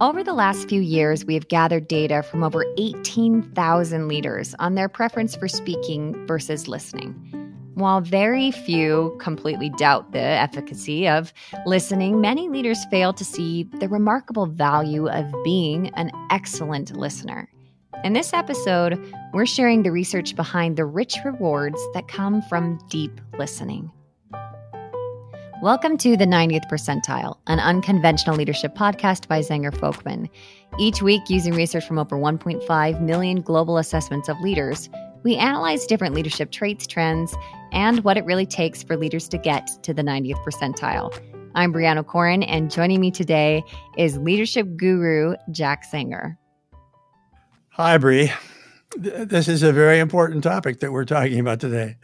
Over the last few years, we have gathered data from over 18,000 leaders on their preference for speaking versus listening. While very few completely doubt the efficacy of listening, many leaders fail to see the remarkable value of being an excellent listener. In this episode, we're sharing the research behind the rich rewards that come from deep listening. Welcome to the 90th Percentile, an unconventional leadership podcast by Zenger Folkman. Each week, using research from over 1.5 million global assessments of leaders, we analyze different leadership traits, trends, and what it really takes for leaders to get to the 90th percentile. I'm Brianna Corin, and joining me today is leadership guru Jack Zenger. Hi, Brie. This is a very important topic that we're talking about today.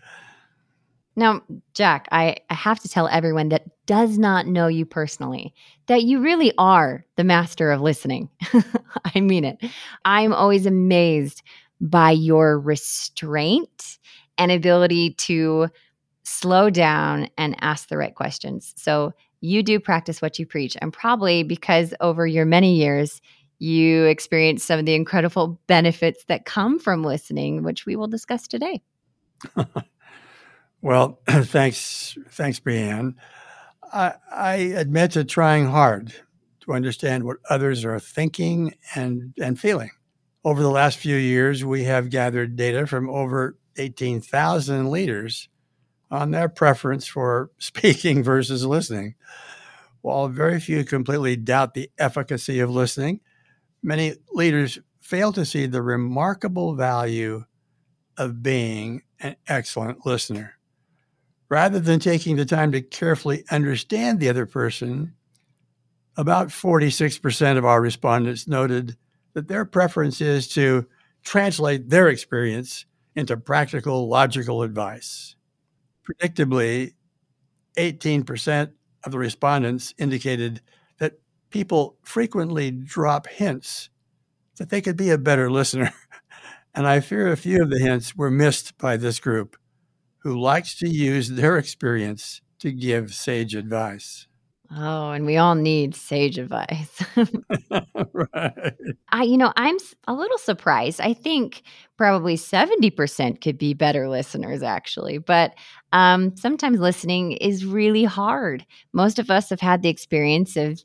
Now, Jack, I, I have to tell everyone that does not know you personally that you really are the master of listening. I mean it. I'm always amazed by your restraint and ability to slow down and ask the right questions. So, you do practice what you preach, and probably because over your many years, you experienced some of the incredible benefits that come from listening, which we will discuss today. Well, thanks, thanks, Brianne. I, I admit to trying hard to understand what others are thinking and, and feeling. Over the last few years, we have gathered data from over 18,000 leaders on their preference for speaking versus listening. While very few completely doubt the efficacy of listening, many leaders fail to see the remarkable value of being an excellent listener. Rather than taking the time to carefully understand the other person, about 46% of our respondents noted that their preference is to translate their experience into practical, logical advice. Predictably, 18% of the respondents indicated that people frequently drop hints that they could be a better listener. And I fear a few of the hints were missed by this group who likes to use their experience to give sage advice. Oh, and we all need sage advice. right. I, you know, I'm a little surprised. I think probably 70% could be better listeners, actually. But um, sometimes listening is really hard. Most of us have had the experience of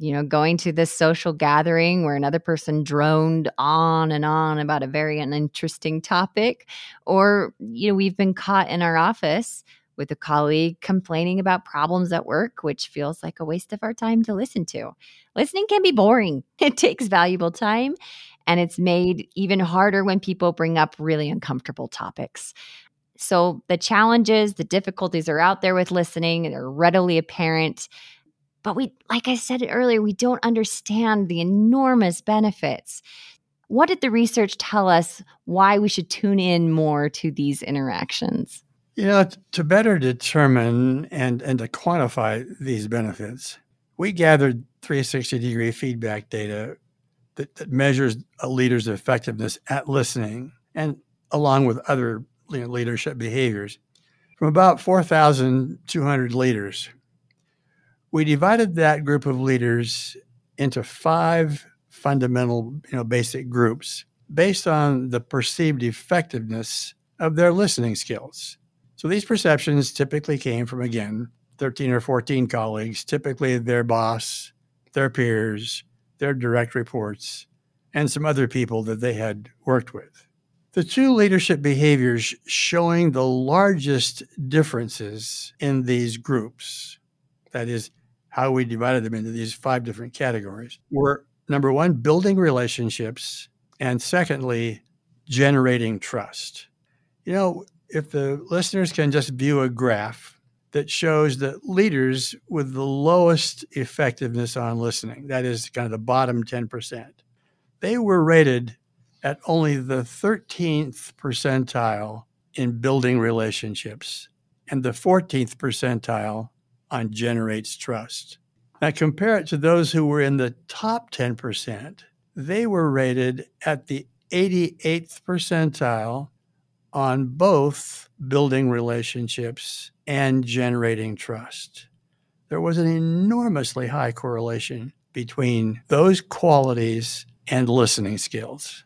you know, going to this social gathering where another person droned on and on about a very uninteresting topic, or, you know, we've been caught in our office with a colleague complaining about problems at work, which feels like a waste of our time to listen to. Listening can be boring, it takes valuable time, and it's made even harder when people bring up really uncomfortable topics. So, the challenges, the difficulties are out there with listening, they're readily apparent. But we, like I said earlier, we don't understand the enormous benefits. What did the research tell us why we should tune in more to these interactions? You know, to better determine and, and to quantify these benefits, we gathered 360 degree feedback data that, that measures a leader's effectiveness at listening and along with other you know, leadership behaviors from about 4,200 leaders we divided that group of leaders into five fundamental, you know, basic groups based on the perceived effectiveness of their listening skills. So these perceptions typically came from, again, 13 or 14 colleagues, typically their boss, their peers, their direct reports, and some other people that they had worked with. The two leadership behaviors showing the largest differences in these groups, that is, how we divided them into these five different categories were number one, building relationships, and secondly, generating trust. You know, if the listeners can just view a graph that shows that leaders with the lowest effectiveness on listening, that is kind of the bottom 10%, they were rated at only the 13th percentile in building relationships and the 14th percentile on generates trust. Now compare it to those who were in the top 10%. They were rated at the 88th percentile on both building relationships and generating trust. There was an enormously high correlation between those qualities and listening skills.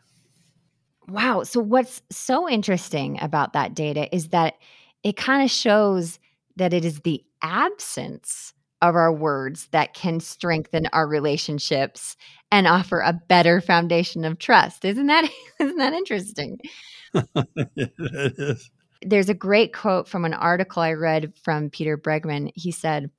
Wow. So, what's so interesting about that data is that it kind of shows that it is the absence of our words that can strengthen our relationships and offer a better foundation of trust. Isn't that isn't that interesting? it is. There's a great quote from an article I read from Peter Bregman. He said,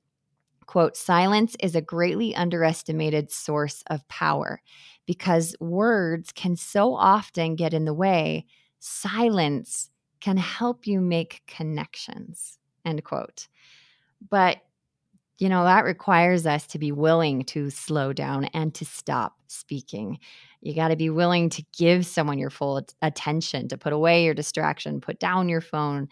quote, silence is a greatly underestimated source of power because words can so often get in the way. Silence can help you make connections, end quote. But you know, that requires us to be willing to slow down and to stop speaking. You got to be willing to give someone your full attention, to put away your distraction, put down your phone.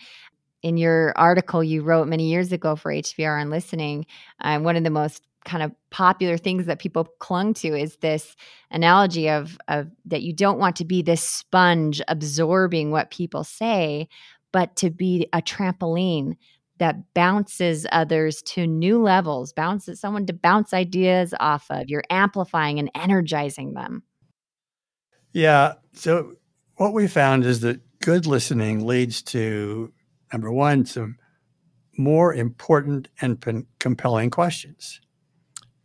In your article you wrote many years ago for HBR on listening, uh, one of the most kind of popular things that people clung to is this analogy of, of that you don't want to be this sponge absorbing what people say, but to be a trampoline that bounces others to new levels, bounces someone to bounce ideas off of. You're amplifying and energizing them. Yeah. So, what we found is that good listening leads to number one, some more important and p- compelling questions.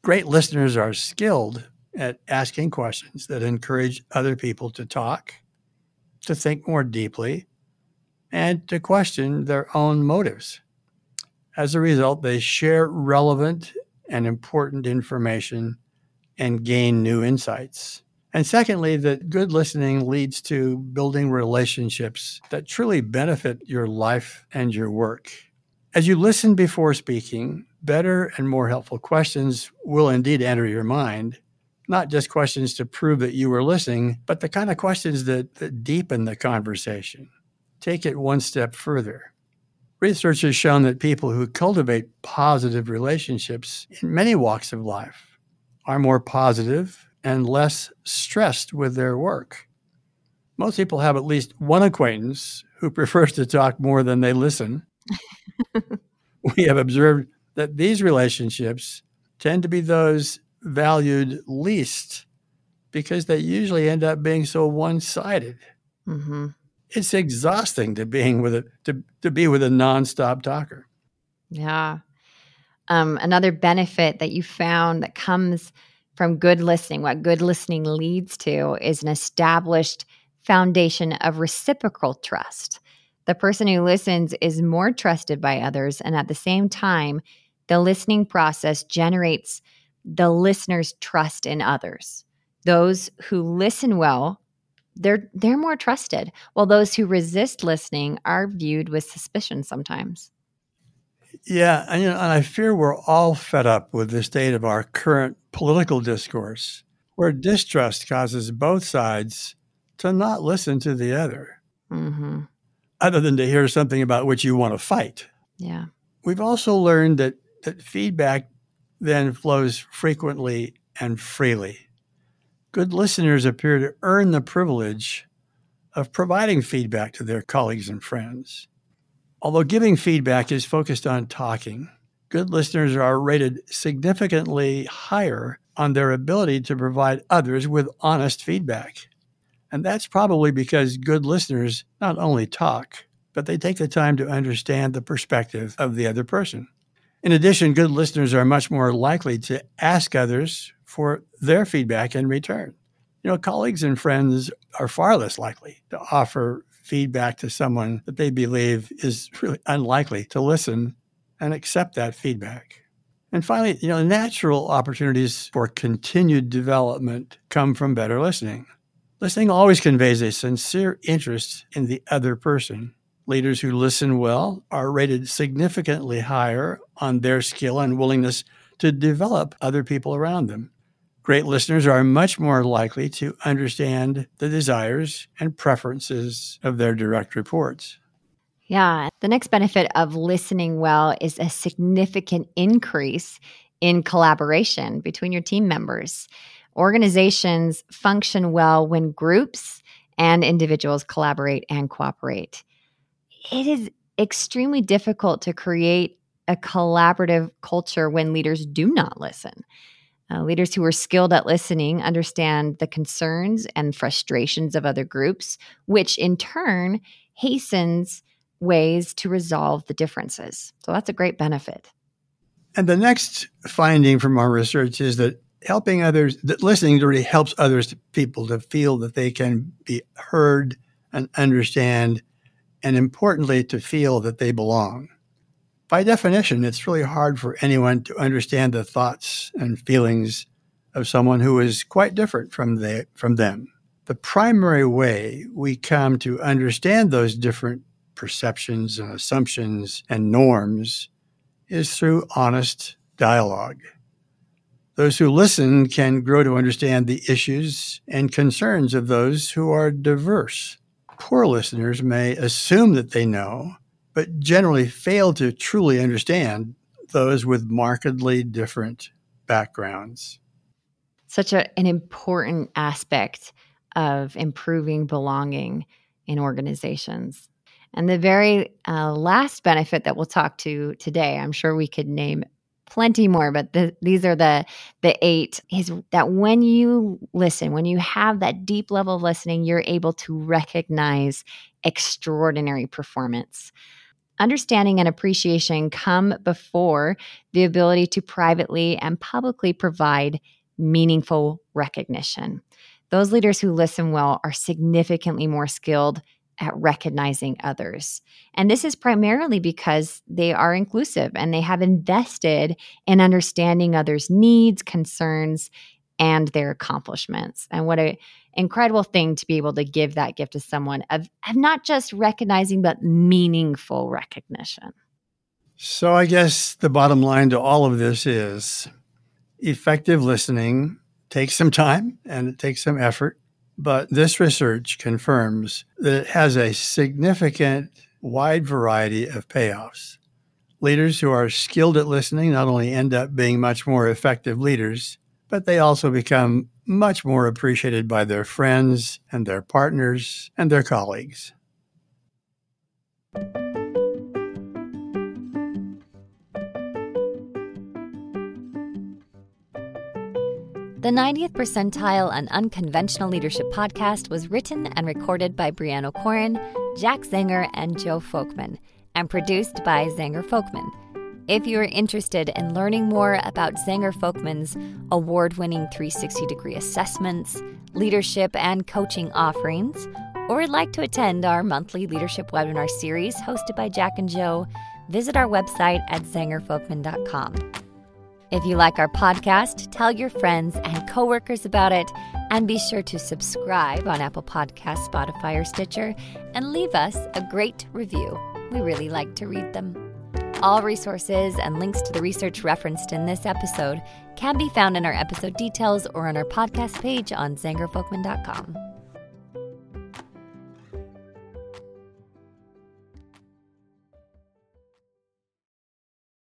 Great listeners are skilled at asking questions that encourage other people to talk, to think more deeply, and to question their own motives. As a result, they share relevant and important information and gain new insights. And secondly, that good listening leads to building relationships that truly benefit your life and your work. As you listen before speaking, better and more helpful questions will indeed enter your mind. Not just questions to prove that you were listening, but the kind of questions that, that deepen the conversation. Take it one step further. Research has shown that people who cultivate positive relationships in many walks of life are more positive and less stressed with their work. Most people have at least one acquaintance who prefers to talk more than they listen. we have observed that these relationships tend to be those valued least because they usually end up being so one sided. Mm-hmm it's exhausting to being with a to, to be with a nonstop talker. Yeah. Um, another benefit that you found that comes from good listening, what good listening leads to is an established foundation of reciprocal trust. The person who listens is more trusted by others, and at the same time, the listening process generates the listener's trust in others. Those who listen well they're they're more trusted while those who resist listening are viewed with suspicion sometimes. Yeah and, you know, and i fear we're all fed up with the state of our current political discourse where distrust causes both sides to not listen to the other. Mm-hmm. other than to hear something about which you want to fight. Yeah. We've also learned that that feedback then flows frequently and freely good listeners appear to earn the privilege of providing feedback to their colleagues and friends. Although giving feedback is focused on talking, good listeners are rated significantly higher on their ability to provide others with honest feedback. And that's probably because good listeners not only talk, but they take the time to understand the perspective of the other person. In addition, good listeners are much more likely to ask others for their feedback in return. You know, colleagues and friends are far less likely to offer feedback to someone that they believe is really unlikely to listen and accept that feedback. And finally, you know, natural opportunities for continued development come from better listening. Listening always conveys a sincere interest in the other person. Leaders who listen well are rated significantly higher on their skill and willingness to develop other people around them. Great listeners are much more likely to understand the desires and preferences of their direct reports. Yeah. The next benefit of listening well is a significant increase in collaboration between your team members. Organizations function well when groups and individuals collaborate and cooperate. It is extremely difficult to create a collaborative culture when leaders do not listen. Uh, leaders who are skilled at listening understand the concerns and frustrations of other groups, which in turn hastens ways to resolve the differences. So that's a great benefit. And the next finding from our research is that helping others, that listening really helps others, people to feel that they can be heard and understand, and importantly, to feel that they belong. By definition, it's really hard for anyone to understand the thoughts and feelings of someone who is quite different from, they, from them. The primary way we come to understand those different perceptions and assumptions and norms is through honest dialogue. Those who listen can grow to understand the issues and concerns of those who are diverse. Poor listeners may assume that they know, but generally fail to truly understand those with markedly different backgrounds. Such a, an important aspect of improving belonging in organizations. And the very uh, last benefit that we'll talk to today, I'm sure we could name plenty more, but the, these are the the eight. Is that when you listen, when you have that deep level of listening, you're able to recognize extraordinary performance. Understanding and appreciation come before the ability to privately and publicly provide meaningful recognition. Those leaders who listen well are significantly more skilled at recognizing others. And this is primarily because they are inclusive and they have invested in understanding others' needs, concerns, and their accomplishments. And what an incredible thing to be able to give that gift to someone of, of not just recognizing, but meaningful recognition. So, I guess the bottom line to all of this is effective listening takes some time and it takes some effort. But this research confirms that it has a significant, wide variety of payoffs. Leaders who are skilled at listening not only end up being much more effective leaders, but they also become much more appreciated by their friends and their partners and their colleagues. The 90th Percentile and Unconventional Leadership podcast was written and recorded by Brianna O'Corin, Jack Zenger, and Joe Folkman, and produced by Zenger Folkman. If you are interested in learning more about Zenger Folkman's award winning 360 degree assessments, leadership, and coaching offerings, or would like to attend our monthly leadership webinar series hosted by Jack and Joe, visit our website at zengerfolkman.com. If you like our podcast, tell your friends and coworkers about it, and be sure to subscribe on Apple Podcasts, Spotify, or Stitcher, and leave us a great review. We really like to read them. All resources and links to the research referenced in this episode can be found in our episode details or on our podcast page on zengerfolkman.com.